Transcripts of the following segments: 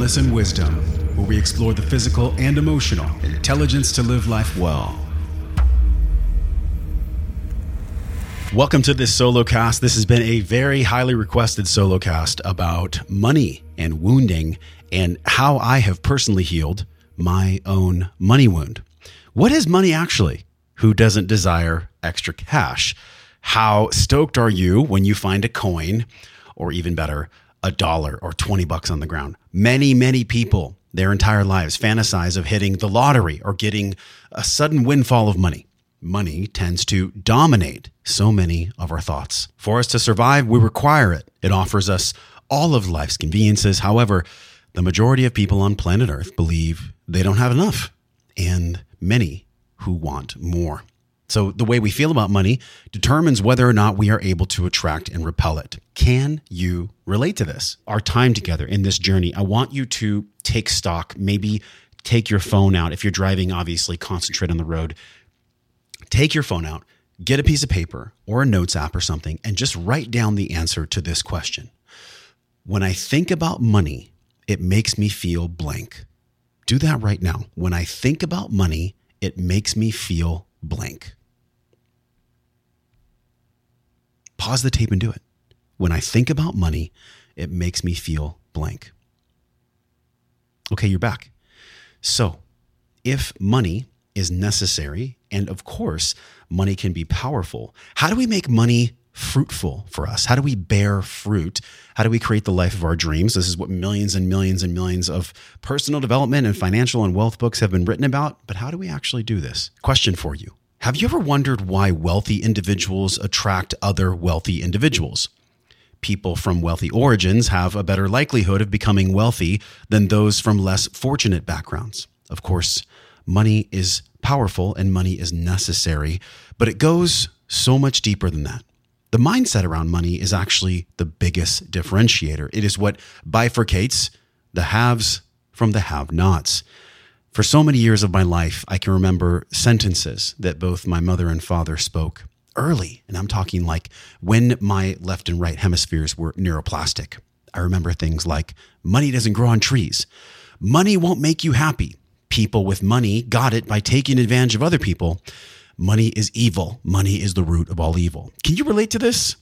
Wellness and Wisdom, where we explore the physical and emotional intelligence to live life well. Welcome to this solo cast. This has been a very highly requested solo cast about money and wounding and how I have personally healed my own money wound. What is money actually? Who doesn't desire extra cash? How stoked are you when you find a coin, or even better, a dollar or 20 bucks on the ground? Many, many people, their entire lives, fantasize of hitting the lottery or getting a sudden windfall of money. Money tends to dominate so many of our thoughts. For us to survive, we require it. It offers us all of life's conveniences. However, the majority of people on planet Earth believe they don't have enough, and many who want more. So, the way we feel about money determines whether or not we are able to attract and repel it. Can you relate to this? Our time together in this journey, I want you to take stock, maybe take your phone out. If you're driving, obviously concentrate on the road. Take your phone out, get a piece of paper or a notes app or something, and just write down the answer to this question. When I think about money, it makes me feel blank. Do that right now. When I think about money, it makes me feel blank. Pause the tape and do it. When I think about money, it makes me feel blank. Okay, you're back. So, if money is necessary, and of course, money can be powerful, how do we make money fruitful for us? How do we bear fruit? How do we create the life of our dreams? This is what millions and millions and millions of personal development and financial and wealth books have been written about. But how do we actually do this? Question for you have you ever wondered why wealthy individuals attract other wealthy individuals? People from wealthy origins have a better likelihood of becoming wealthy than those from less fortunate backgrounds. Of course, money is powerful and money is necessary, but it goes so much deeper than that. The mindset around money is actually the biggest differentiator. It is what bifurcates the haves from the have nots. For so many years of my life, I can remember sentences that both my mother and father spoke early. And I'm talking like when my left and right hemispheres were neuroplastic. I remember things like money doesn't grow on trees, money won't make you happy. People with money got it by taking advantage of other people. Money is evil. Money is the root of all evil. Can you relate to this?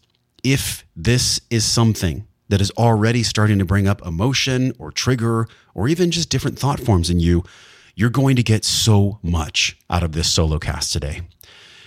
If this is something that is already starting to bring up emotion or trigger or even just different thought forms in you, you're going to get so much out of this solo cast today.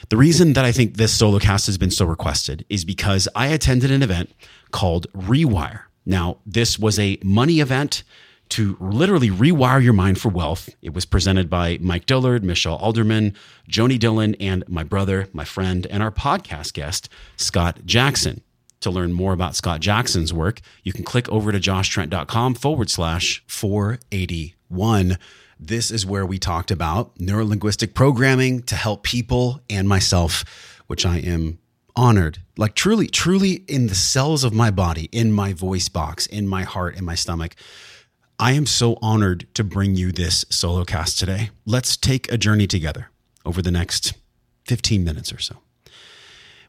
The reason that I think this solo cast has been so requested is because I attended an event called Rewire. Now, this was a money event to literally rewire your mind for wealth. It was presented by Mike Dillard, Michelle Alderman, Joni Dillon, and my brother, my friend, and our podcast guest, Scott Jackson. To learn more about Scott Jackson's work, you can click over to joshtrent.com forward slash 481. This is where we talked about neurolinguistic programming to help people and myself, which I am honored, like truly, truly in the cells of my body, in my voice box, in my heart, in my stomach. I am so honored to bring you this solo cast today. Let's take a journey together over the next 15 minutes or so.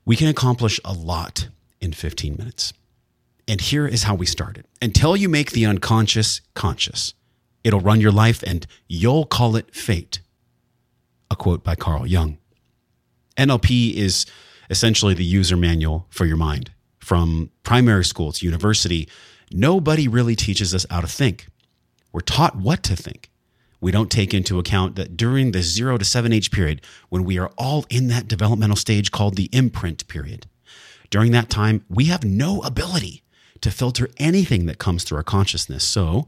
We can accomplish a lot in 15 minutes. And here is how we started. Until you make the unconscious conscious, It'll run your life and you'll call it fate. A quote by Carl Jung. NLP is essentially the user manual for your mind. From primary school to university, nobody really teaches us how to think. We're taught what to think. We don't take into account that during the zero to seven age period, when we are all in that developmental stage called the imprint period, during that time, we have no ability to filter anything that comes through our consciousness. So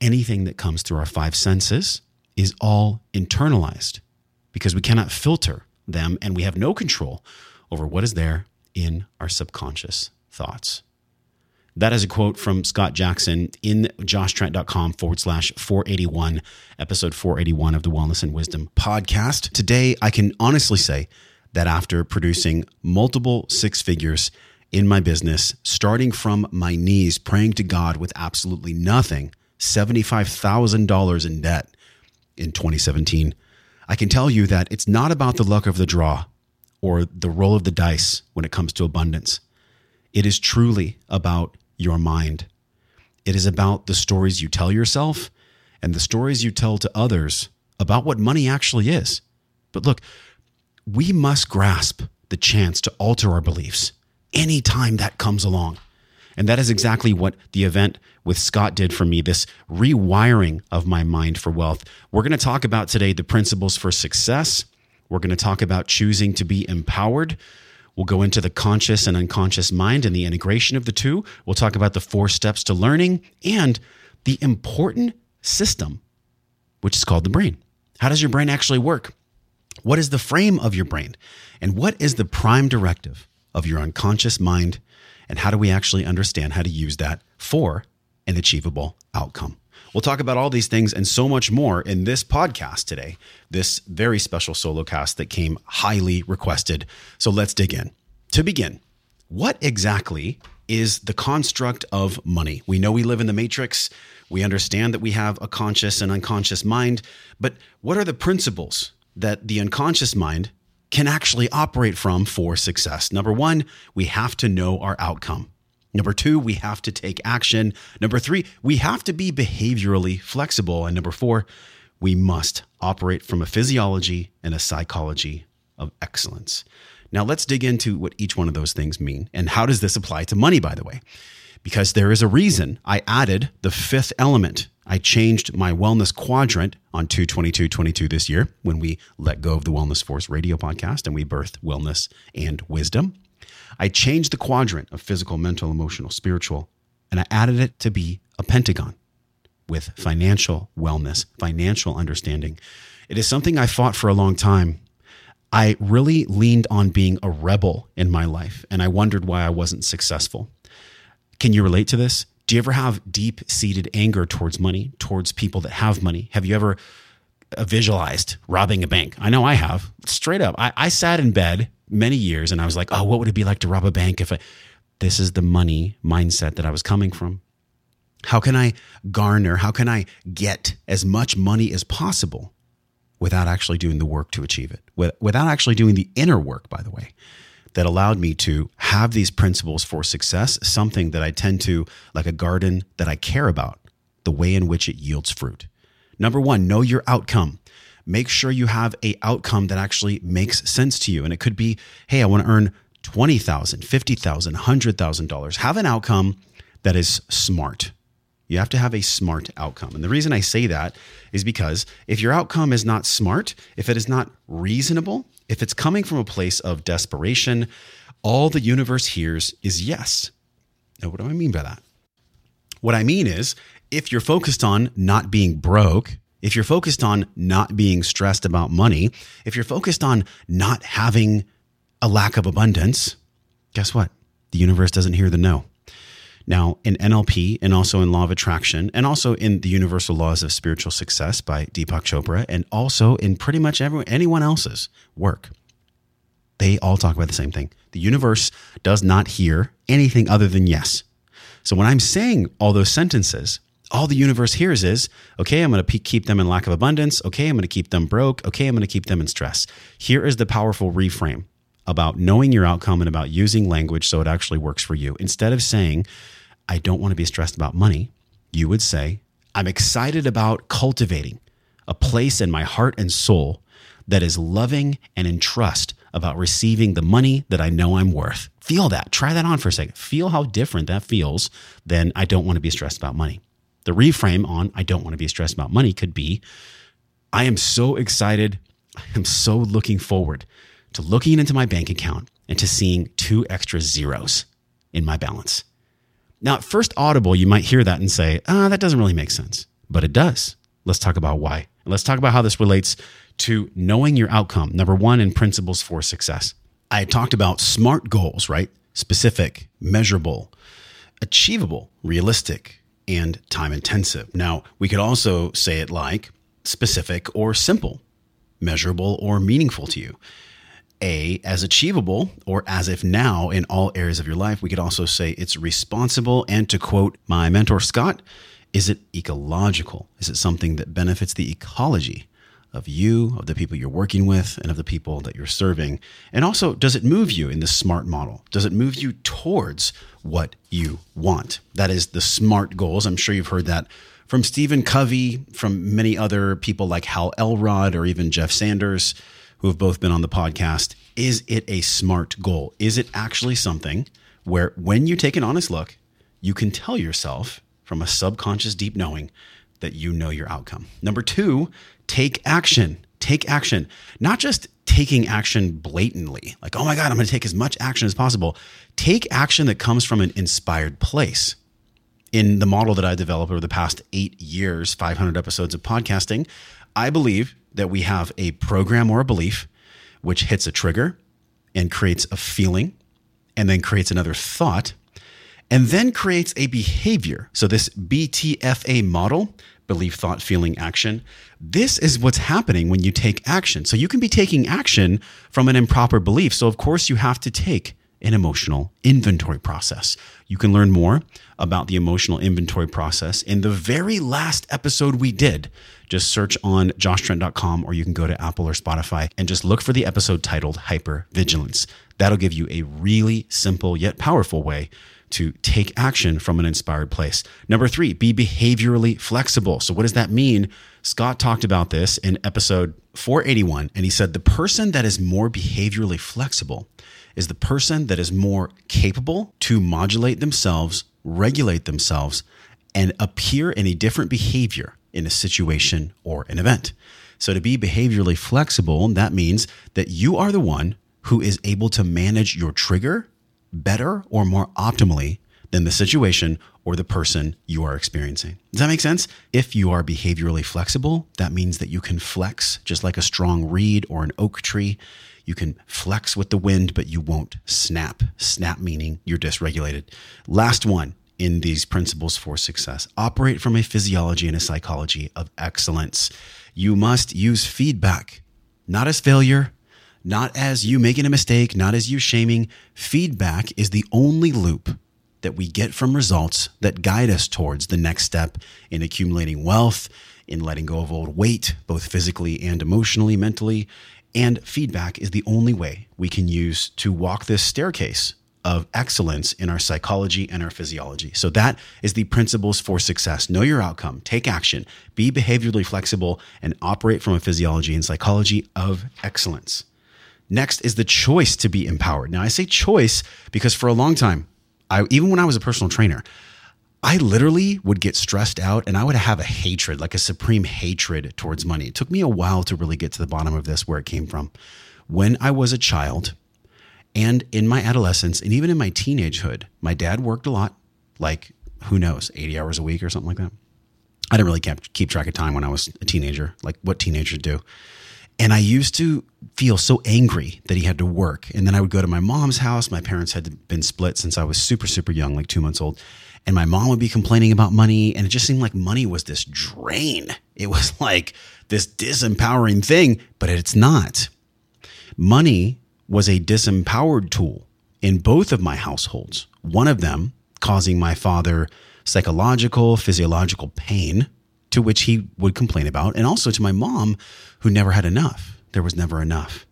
anything that comes through our five senses is all internalized because we cannot filter them and we have no control over what is there in our subconscious thoughts. That is a quote from Scott Jackson in joshtrent.com forward slash 481, episode 481 of the Wellness and Wisdom podcast. Today, I can honestly say that after producing multiple six figures in my business, starting from my knees, praying to God with absolutely nothing, $75,000 in debt in 2017, I can tell you that it's not about the luck of the draw or the roll of the dice when it comes to abundance. It is truly about your mind. It is about the stories you tell yourself and the stories you tell to others about what money actually is. But look, we must grasp the chance to alter our beliefs anytime that comes along. And that is exactly what the event with Scott did for me this rewiring of my mind for wealth. We're going to talk about today the principles for success. We're going to talk about choosing to be empowered. We'll go into the conscious and unconscious mind and the integration of the two. We'll talk about the four steps to learning and the important system, which is called the brain. How does your brain actually work? What is the frame of your brain? And what is the prime directive of your unconscious mind? And how do we actually understand how to use that for an achievable outcome? We'll talk about all these things and so much more in this podcast today, this very special solo cast that came highly requested. So let's dig in. To begin, what exactly is the construct of money? We know we live in the matrix. We understand that we have a conscious and unconscious mind, but what are the principles that the unconscious mind can actually operate from for success? Number one, we have to know our outcome. Number two, we have to take action. Number three, we have to be behaviorally flexible. And number four, we must operate from a physiology and a psychology of excellence. Now, let's dig into what each one of those things mean. And how does this apply to money, by the way? Because there is a reason I added the fifth element. I changed my wellness quadrant on 22222 this year when we let go of the Wellness Force radio podcast and we birthed wellness and wisdom. I changed the quadrant of physical, mental, emotional, spiritual, and I added it to be a pentagon with financial wellness, financial understanding. It is something I fought for a long time. I really leaned on being a rebel in my life, and I wondered why I wasn't successful. Can you relate to this? Do you ever have deep seated anger towards money, towards people that have money? Have you ever uh, visualized robbing a bank? I know I have. Straight up. I, I sat in bed many years and I was like, oh, what would it be like to rob a bank if I. This is the money mindset that I was coming from. How can I garner, how can I get as much money as possible without actually doing the work to achieve it? Without actually doing the inner work, by the way, that allowed me to have these principles for success, something that I tend to, like a garden that I care about, the way in which it yields fruit. Number one, know your outcome make sure you have a outcome that actually makes sense to you. And it could be, hey, I want to earn $20,000, $50,000, $100,000. Have an outcome that is smart. You have to have a smart outcome. And the reason I say that is because if your outcome is not smart, if it is not reasonable, if it's coming from a place of desperation, all the universe hears is yes. Now, what do I mean by that? What I mean is, if you're focused on not being broke, if you're focused on not being stressed about money, if you're focused on not having a lack of abundance, guess what? The universe doesn't hear the no. Now, in NLP and also in Law of Attraction, and also in the Universal Laws of Spiritual Success by Deepak Chopra, and also in pretty much everyone, anyone else's work, they all talk about the same thing. The universe does not hear anything other than yes. So when I'm saying all those sentences, all the universe hears is, okay, I'm going to keep them in lack of abundance. Okay, I'm going to keep them broke. Okay, I'm going to keep them in stress. Here is the powerful reframe about knowing your outcome and about using language so it actually works for you. Instead of saying, I don't want to be stressed about money, you would say, I'm excited about cultivating a place in my heart and soul that is loving and in trust about receiving the money that I know I'm worth. Feel that. Try that on for a second. Feel how different that feels than I don't want to be stressed about money. The reframe on I don't want to be stressed about money could be I am so excited. I am so looking forward to looking into my bank account and to seeing two extra zeros in my balance. Now, at first audible, you might hear that and say, ah, oh, that doesn't really make sense. But it does. Let's talk about why. And let's talk about how this relates to knowing your outcome. Number one, in principles for success. I talked about SMART goals, right? Specific, measurable, achievable, realistic, and time intensive. Now, we could also say it like specific or simple, measurable or meaningful to you. A as achievable or as if now in all areas of your life. We could also say it's responsible. And to quote my mentor, Scott, is it ecological? Is it something that benefits the ecology of you, of the people you're working with, and of the people that you're serving? And also, does it move you in the SMART model? Does it move you towards what you want? That is the SMART goals. I'm sure you've heard that from Stephen Covey, from many other people like Hal Elrod or even Jeff Sanders, who have both been on the podcast. Is it a SMART goal? Is it actually something where when you take an honest look, you can tell yourself from a subconscious deep knowing that you know your outcome. Number two, take action. Take action. Not just taking action blatantly, like, oh my God, I'm going to take as much action as possible. Take action that comes from an inspired place. In the model that I developed over the past eight years, 500 episodes of podcasting, I believe that we have a program or a belief which hits a trigger and creates a feeling and then creates another thought and then creates a behavior. So, this BTFA model, belief, thought, feeling, action, this is what's happening when you take action. So, you can be taking action from an improper belief. So, of course, you have to take an emotional inventory process. You can learn more about the emotional inventory process in the very last episode we did. Just search on joshtrent.com or you can go to Apple or Spotify and just look for the episode titled Hypervigilance. That'll give you a really simple yet powerful way to take action from an inspired place. Number three, be behaviorally flexible. So, what does that mean? Scott talked about this in episode 481, and he said the person that is more behaviorally flexible is the person that is more capable to modulate themselves, regulate themselves, and appear in a different behavior in a situation or an event. So, to be behaviorally flexible, that means that you are the one who is able to manage your trigger better or more optimally than the situation or the person you are experiencing. Does that make sense? If you are behaviorally flexible, that means that you can flex just like a strong reed or an oak tree. You can flex with the wind, but you won't snap. Snap meaning you're dysregulated. Last one in these principles for success operate from a physiology and a psychology of excellence. You must use feedback, not as failure, not as you making a mistake, not as you shaming. Feedback is the only loop that we get from results that guide us towards the next step in accumulating wealth, in letting go of old weight, both physically and emotionally, mentally. And feedback is the only way we can use to walk this staircase of excellence in our psychology and our physiology. So that is the principles for success. Know your outcome, take action, be behaviorally flexible, and operate from a physiology and psychology of excellence. Next is the choice to be empowered. Now, I say choice because for a long time, I, even when I was a personal trainer, I literally would get stressed out and I would have a hatred, like a supreme hatred towards money. It took me a while to really get to the bottom of this, where it came from. When I was a child and in my adolescence and even in my teenagehood, my dad worked a lot, like who knows, 80 hours a week or something like that. I didn't really keep track of time when I was a teenager, like what teenagers do. And I used to feel so angry that he had to work. And then I would go to my mom's house. My parents had been split since I was super, super young, like two months old. And my mom would be complaining about money. And it just seemed like money was this drain. It was like this disempowering thing, but it's not. Money was a disempowered tool in both of my households. One of them causing my father psychological, physiological pain to which he would complain about, and also to my mom, who never had enough. There was never enough.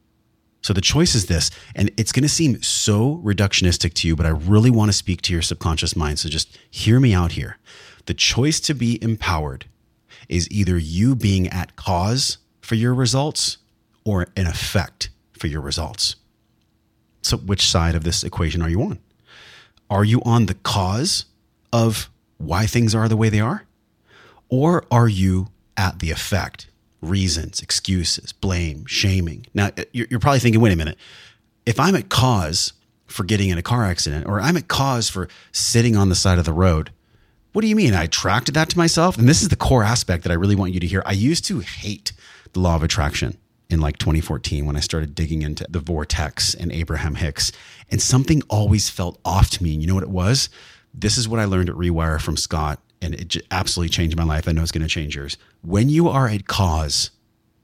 So the choice is this, and it's going to seem so reductionistic to you, but I really want to speak to your subconscious mind. So just hear me out here. The choice to be empowered is either you being at cause for your results or an effect for your results. So, which side of this equation are you on? Are you on the cause of why things are the way they are? Or are you at the effect? Reasons, excuses, blame, shaming. Now, uh, you're probably thinking, wait a minute. If I'm at cause for getting in a car accident, or I'm at cause for sitting on the side of the road, what do you mean? I attracted that to myself? And this is the core aspect that I really want you to hear. I used to hate the law of attraction in like 2014 when I started digging into the vortex and Abraham Hicks. And something always felt off to me. And you know what it was? This is what I learned at Rewire from Scott and it absolutely changed my life. I know it's going to change yours. When you are at cause,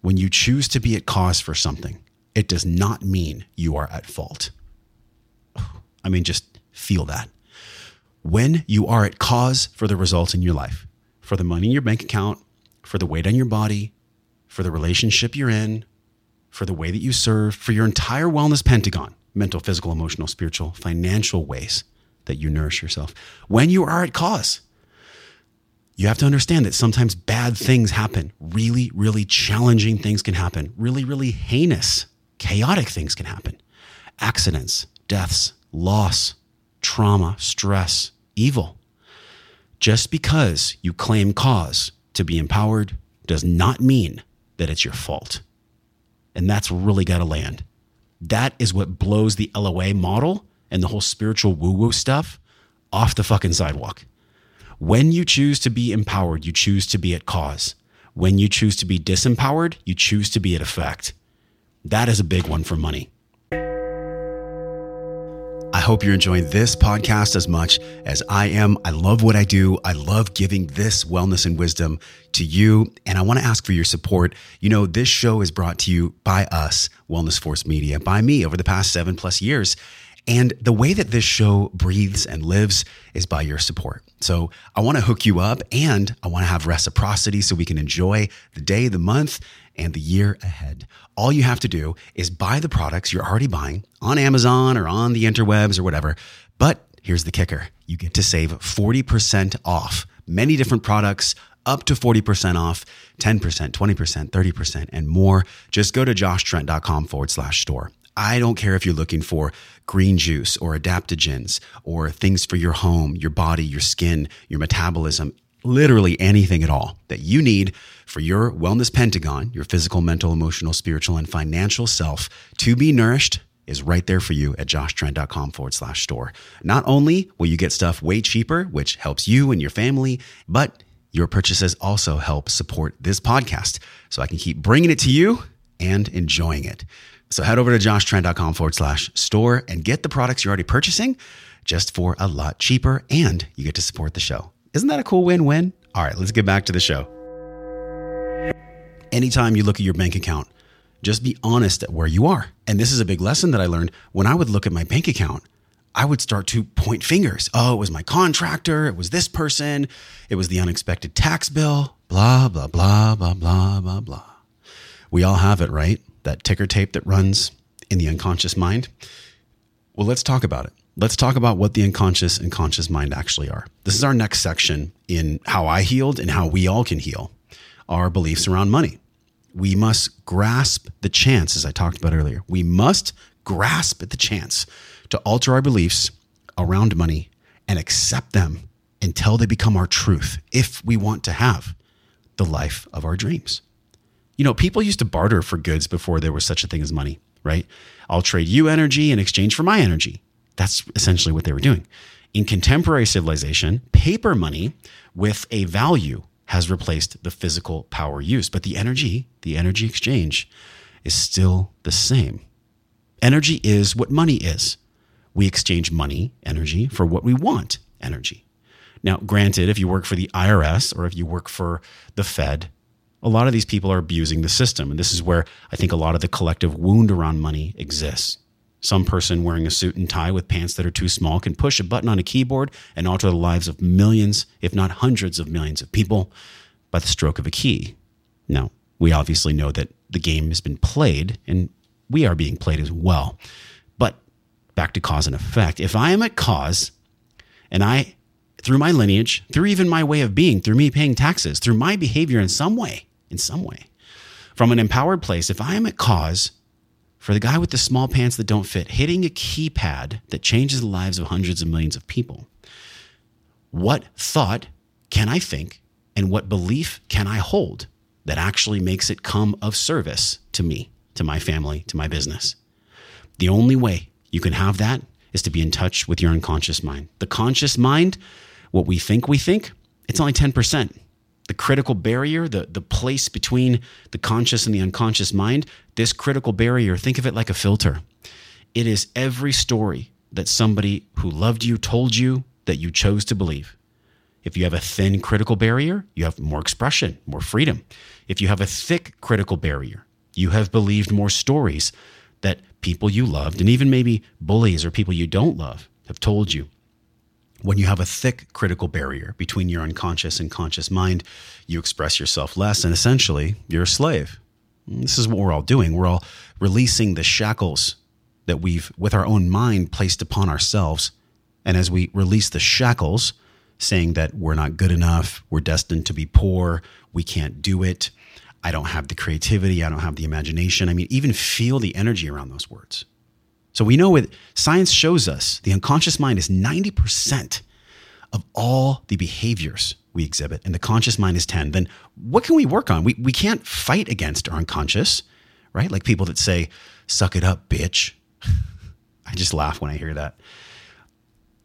when you choose to be at cause for something, it does not mean you are at fault. I mean, just feel that. When you are at cause for the results in your life, for the money in your bank account, for the weight on your body, for the relationship you're in, for the way that you serve, for your entire wellness pentagon mental, physical, emotional, spiritual, financial ways that you nourish yourself. When you are at cause, you have to understand that sometimes bad things happen. Really, really challenging things can happen. Really, really heinous, chaotic things can happen. Accidents, deaths, loss, trauma, stress, evil. Just because you claim cause to be empowered does not mean that it's your fault. And that's really got to land. That is what blows the LOA model and the whole spiritual woo woo stuff off the fucking sidewalk. When you choose to be empowered, you choose to be at cause. When you choose to be disempowered, you choose to be at effect. That is a big one for money. I hope you're enjoying this podcast as much as I am. I love what I do. I love giving this wellness and wisdom to you. And I want to ask for your support. You know, this show is brought to you by us, Wellness Force Media, by me over the past seven plus years. And the way that this show breathes and lives is by your support. So I want to hook you up and I want to have reciprocity so we can enjoy the day, the month, and the year ahead. All you have to do is buy the products you're already buying on Amazon or on the interwebs or whatever. But here's the kicker you get to save 40% off many different products up to 40% off, 10%, 20%, 30%, and more. Just go to joshtrent.com forward slash store. I don't care if you're looking for green juice or adaptogens or things for your home, your body, your skin, your metabolism, literally anything at all that you need for your wellness pentagon, your physical, mental, emotional, spiritual, and financial self to be nourished is right there for you at joshtrent.com forward slash store. Not only will you get stuff way cheaper, which helps you and your family, but your purchases also help support this podcast so I can keep bringing it to you and enjoying it. So head over to joshtrent.com forward slash store and get the products you're already purchasing just for a lot cheaper and you get to support the show. Isn't that a cool win win? All right, let's get back to the show. Anytime you look at your bank account, just be honest at where you are. And this is a big lesson that I learned when I would look at my bank account. I would start to point fingers. Oh, it was my contractor. It was this person. It was the unexpected tax bill. Blah, blah, blah, blah, blah, blah, blah. We all have it, right? That ticker tape that runs in the unconscious mind. Well, let's talk about it let's talk about what the unconscious and conscious mind actually are. This is our next section in how I healed and how we all can heal our beliefs around money. We must grasp the chance, as I talked about earlier. We must grasp the chance to alter our beliefs around money and accept them until they become our truth if we want to have the life of our dreams. You know, people used to barter for goods before there was such a thing as money, right? I'll trade you energy in exchange for my energy. That's essentially what they were doing. In contemporary civilization, paper money with a value has replaced the physical power used, but the energy, the energy exchange, is still the same. Energy is what money is. We exchange money, energy, for what we want, energy. Now, granted, if you work for the IRS or if you work for the Fed, a lot of these people are abusing the system. And this is where I think a lot of the collective wound around money exists. Some person wearing a suit and tie with pants that are too small can push a button on a keyboard and alter the lives of millions, if not hundreds of millions of people by the stroke of a key. Now, we obviously know that the game has been played and we are being played as well. But back to cause and effect. If I am at cause and I, through my lineage, through even my way of being, through me paying taxes, through my behavior in some way, in some way, from an empowered place, if I am at cause for the guy with the small pants that don't fit, hitting a keypad that changes the lives of hundreds of millions of people. What thought can I think and what belief can I hold that actually makes it come of service to me, to my family, to my business? The only way you can have that is to be in touch with your unconscious mind. The conscious mind, what we think we think, it's only 10% the critical barrier, the, the place between the conscious and the unconscious mind, this critical barrier, think of it like a filter. It is every story that somebody who loved you told you that you chose to believe. If you have a thin critical barrier, you have more expression, more freedom. If you have a thick critical barrier, you have believed more stories that people you loved and even maybe bullies or people you don't love have told you when you have a thick critical barrier between your unconscious and conscious mind, you express yourself less, and essentially, you're a slave. This is what we're all doing. We're all releasing the shackles that we've, with our own mind, placed upon ourselves. And as we release the shackles, saying that we're not good enough, we're destined to be poor, we can't do it, I don't have the creativity, I don't have the imagination. I mean, even feel the energy around those words. So we know it, science shows us the unconscious mind is 90% of all the behaviors we exhibit, and the conscious mind is 10. Then what can we work on? We, we can't fight against our unconscious, right? Like people that say, suck it up, bitch. I just laugh when I hear that.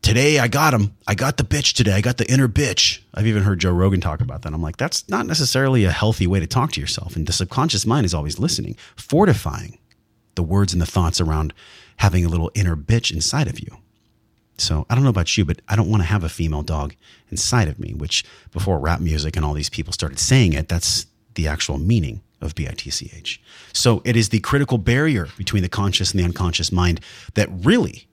Today I got him. I got the bitch today. I got the inner bitch. I've even heard Joe Rogan talk about that. I'm like, that's not necessarily a healthy way to talk to yourself. And the subconscious mind is always listening, fortifying the words and the thoughts around having a little inner bitch inside of you. So I don't know about you, but I don't want to have a female dog inside of me, which before rap music and all these people started saying it, that's the actual meaning of BITCH. So it is the critical barrier between the conscious and the unconscious mind that really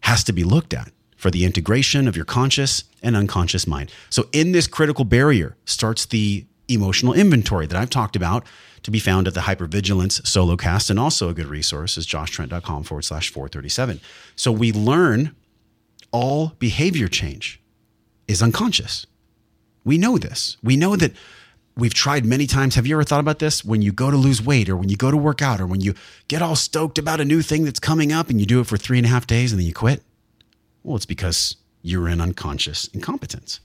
has to be looked at for the integration of your conscious and unconscious mind. So in this critical barrier starts the emotional inventory that I've talked about to be found at the Hypervigilance solo cast. And also a good resource is joshtrent.com forward slash 437. So we learn all behavior change is unconscious. We know this. We know that we've tried many times. Have you ever thought about this? When you go to lose weight or when you go to work out or when you get all stoked about a new thing that's coming up and you do it for three and a half days and then you quit? Well, it's because you're in unconscious incompetence.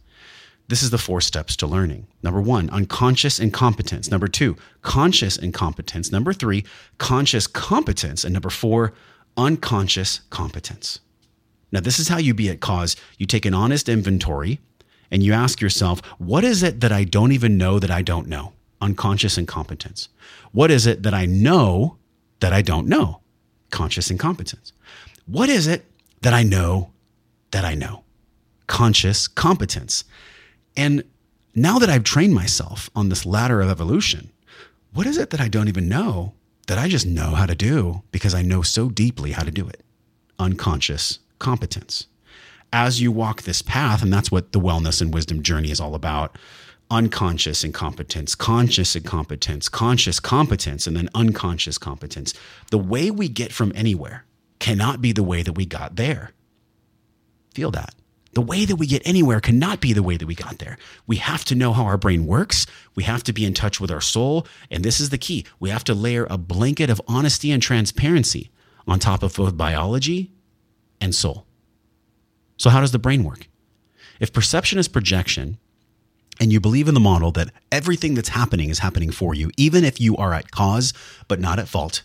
This is the four steps to learning. Number one, unconscious incompetence. Number two, conscious incompetence. Number three, conscious competence. And number four, unconscious competence. Now, this is how you be at cause. You take an honest inventory and you ask yourself, what is it that I don't even know that I don't know? Unconscious incompetence. What is it that I know that I don't know? Conscious incompetence. What is it that I know that I know? Conscious competence. And now that I've trained myself on this ladder of evolution, what is it that I don't even know that I just know how to do because I know so deeply how to do it? Unconscious competence. As you walk this path, and that's what the wellness and wisdom journey is all about unconscious incompetence, conscious incompetence, conscious competence, and then unconscious competence. The way we get from anywhere cannot be the way that we got there. Feel that. The way that we get anywhere cannot be the way that we got there. We have to know how our brain works. We have to be in touch with our soul. And this is the key. We have to layer a blanket of honesty and transparency on top of both biology and soul. So, how does the brain work? If perception is projection, and you believe in the model that everything that's happening is happening for you, even if you are at cause but not at fault,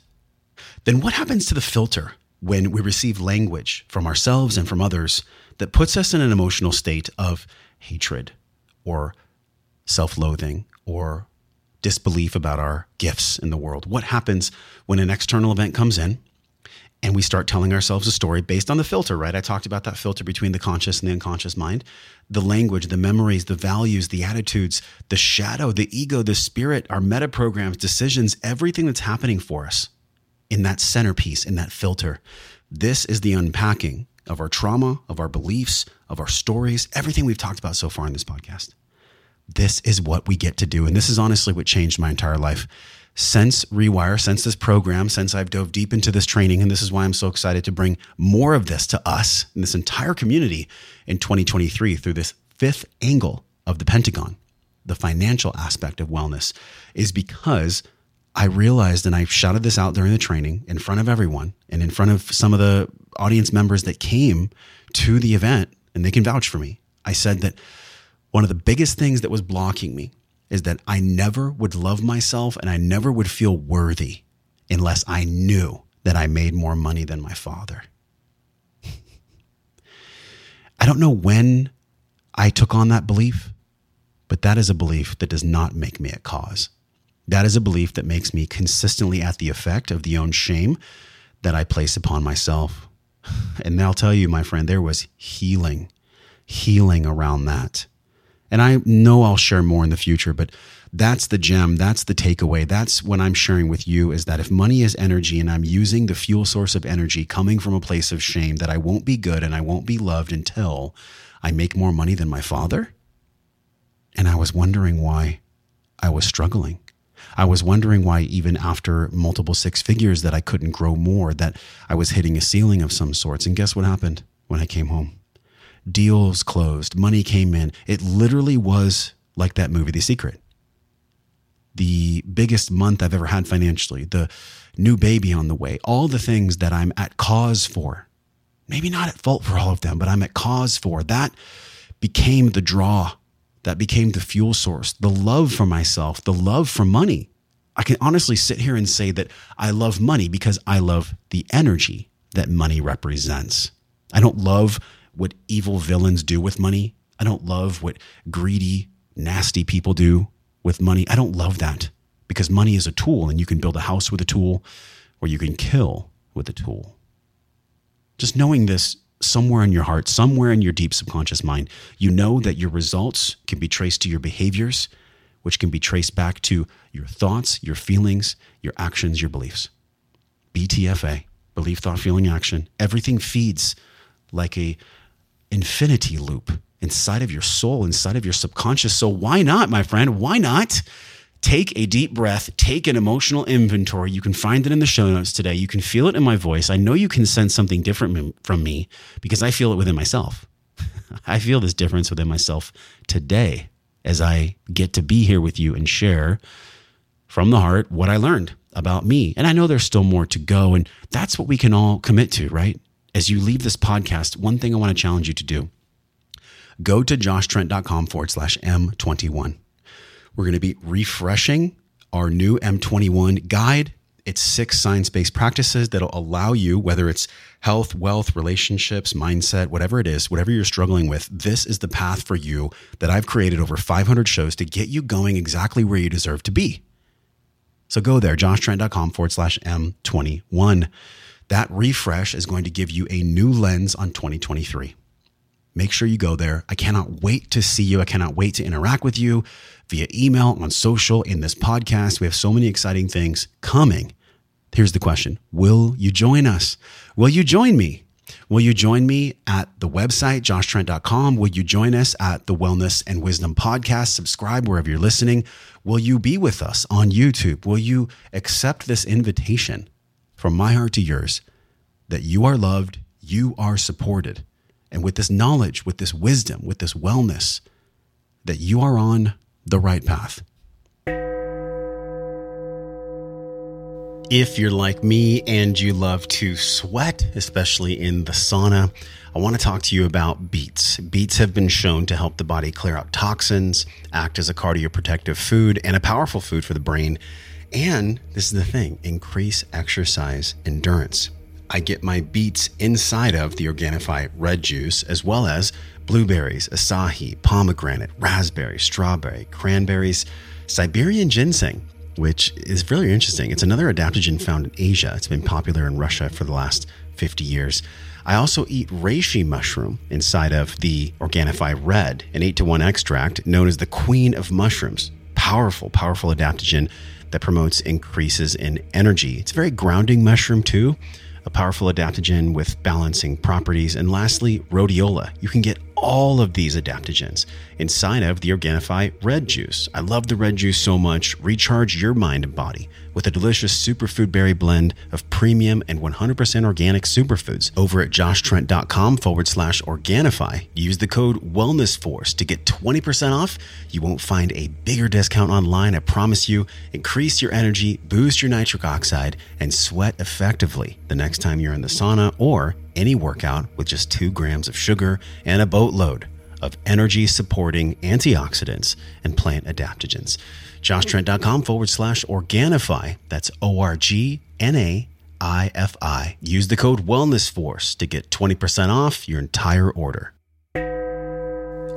then what happens to the filter when we receive language from ourselves and from others that puts us in an emotional state of hatred or self loathing or disbelief about our gifts in the world? What happens when an external event comes in and we start telling ourselves a story based on the filter, right? I talked about that filter between the conscious and the unconscious mind. The language, the memories, the values, the attitudes, the shadow, the ego, the spirit, our meta programs, decisions, everything that's happening for us in that centerpiece, in that filter. This is the unpacking of our trauma, of our beliefs, of our stories, everything we've talked about so far in this podcast. This is what we get to do. And this is honestly what changed my entire life since Rewire, since this program, since I've dove deep into this training. And this is why I'm so excited to bring more of this to us and this entire community in 2023 through this fifth angle of the Pentagon, the financial aspect of wellness, is because I realized, and I shouted this out during the training in front of everyone and in front of some of the audience members that came to the event, and they can vouch for me. I said that one of the biggest things that was blocking me is that I never would love myself and I never would feel worthy unless I knew that I made more money than my father. I don't know when I took on that belief, but that is a belief that does not make me a cause. That is a belief that makes me consistently at the effect of the own shame that I place upon myself. And I'll tell you, my friend, there was healing, healing around that. And I know I'll share more in the future, but that's the gem. That's the takeaway. That's what I'm sharing with you is that if money is energy and I'm using the fuel source of energy coming from a place of shame that I won't be good and I won't be loved until I make more money than my father. And I was wondering why I was struggling. I was wondering why, even after multiple six figures, that I couldn't grow more, that I was hitting a ceiling of some sorts. And guess what happened when I came home? Deals closed, money came in. It literally was like that movie, The Secret. The biggest month I've ever had financially, the new baby on the way, all the things that I'm at cause for. Maybe not at fault for all of them, but I'm at cause for. That became the draw that became the fuel source, the love for myself, the love for money. I can honestly sit here and say that I love money because I love the energy that money represents. I don't love what evil villains do with money. I don't love what greedy, nasty people do with money. I don't love that because money is a tool and you can build a house with a tool or you can kill with a tool. Just knowing this somewhere in your heart, somewhere in your deep subconscious mind, you know that your results can be traced to your behaviors, which can be traced back to your thoughts, your feelings, your actions, your beliefs. BTFA, belief, thought, feeling, action. Everything feeds like a infinity loop inside of your soul, inside of your subconscious. So why not, my friend? Why not? Take a deep breath, take an emotional inventory. You can find it in the show notes today. You can feel it in my voice. I know you can sense something different from me because I feel it within myself. I feel this difference within myself today as I get to be here with you and share from the heart what I learned about me. And I know there's still more to go. And that's what we can all commit to, right? As you leave this podcast, one thing I want to challenge you to do go to joshtrent.com forward slash M21 we're going to be refreshing our new M21 guide. It's six science based practices that'll allow you, whether it's health, wealth, relationships, mindset, whatever it is, whatever you're struggling with, this is the path for you that I've created over 500 shows to get you going exactly where you deserve to be. So go there, joshtrent.com forward slash M21. That refresh is going to give you a new lens on 2023 make sure you go there. I cannot wait to see you. I cannot wait to interact with you via email, on social, in this podcast. We have so many exciting things coming. Here's the question Will you join us? Will you join me? Will you join me at the website, joshtrent.com? Will you join us at the Wellness and Wisdom Podcast? Subscribe wherever you're listening. Will you be with us on YouTube? Will you accept this invitation from my heart to yours that you are loved, you are supported, and with this knowledge, with this wisdom, with this wellness, that you are on the right path. If you're like me and you love to sweat, especially in the sauna, I want to talk to you about beets. Beets have been shown to help the body clear out toxins, act as a cardioprotective food, and a powerful food for the brain. And this is the thing increase exercise endurance. I get my beets inside of the Organifi red juice, as well as blueberries, acai, pomegranate, raspberry, strawberry, cranberries, Siberian ginseng, which is really interesting. It's another adaptogen found in Asia. It's been popular in Russia for the last 50 years. I also eat reishi mushroom inside of the Organifi Red, an 8 to 1 extract known as the queen of mushrooms. Powerful, powerful adaptogen that promotes increases in energy. It's a very grounding mushroom, too a powerful adaptogen with balancing properties, and lastly, rhodiola. You can get all of these adaptogens inside of the Organifi red juice. I love the red juice so much. Recharge your mind and body with a delicious superfood berry blend of premium and 100% organic superfoods over at joshtrent.com forward slash Organifi. Use the code WellnessForce to get 20% off. You won't find a bigger discount online, I promise you. Increase your energy, boost your nitric oxide, and sweat effectively the next time you're in the sauna or any workout with just two grams of sugar and a boatload of energy supporting antioxidants and plant adaptogens. JoshTrent.com forward slash Organifi. That's O R G N A I F I. Use the code WellnessForce to get 20% off your entire order.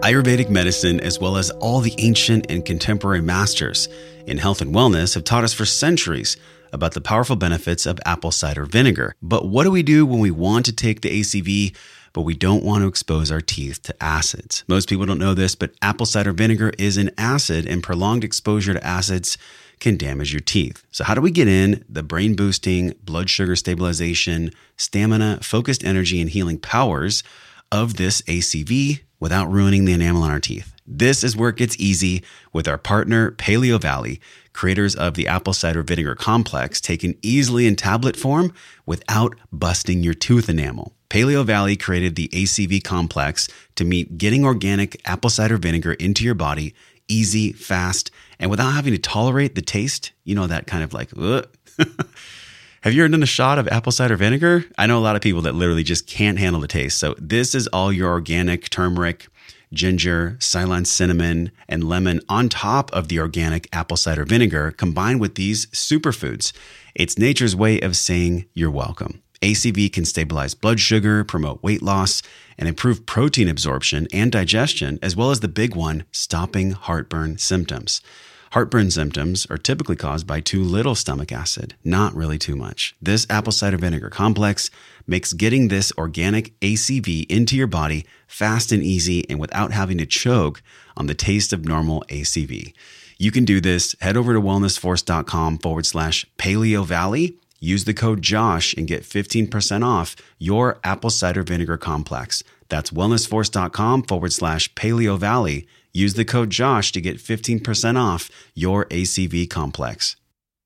Ayurvedic medicine, as well as all the ancient and contemporary masters in health and wellness, have taught us for centuries about the powerful benefits of apple cider vinegar. But what do we do when we want to take the ACV, but we don't want to expose our teeth to acids? Most people don't know this, but apple cider vinegar is an acid, and prolonged exposure to acids can damage your teeth. So, how do we get in the brain boosting, blood sugar stabilization, stamina, focused energy, and healing powers? of this ACV without ruining the enamel on our teeth. This is where it gets easy with our partner, Paleo Valley, creators of the apple cider vinegar complex, taken easily in tablet form without busting your tooth enamel. Paleo Valley created the ACV complex to meet getting organic apple cider vinegar into your body easy, fast, and without having to tolerate the taste. You know, that kind of like, Have you ever done a shot of apple cider vinegar? I know a lot of people that literally just can't handle the taste. So, this is all your organic turmeric, ginger, Ceylon cinnamon, and lemon on top of the organic apple cider vinegar combined with these superfoods. It's nature's way of saying you're welcome. ACV can stabilize blood sugar, promote weight loss, and improve protein absorption and digestion, as well as the big one, stopping heartburn symptoms. Heartburn symptoms are typically caused by too little stomach acid, not really too much. This apple cider vinegar complex makes getting this organic ACV into your body fast and easy and without having to choke on the taste of normal ACV. You can do this. Head over to wellnessforce.com forward slash paleovalley. Use the code JOSH and get 15% off your apple cider vinegar complex. That's wellnessforce.com forward slash paleovalley. Use the code JOSH to get 15% off your ACV complex.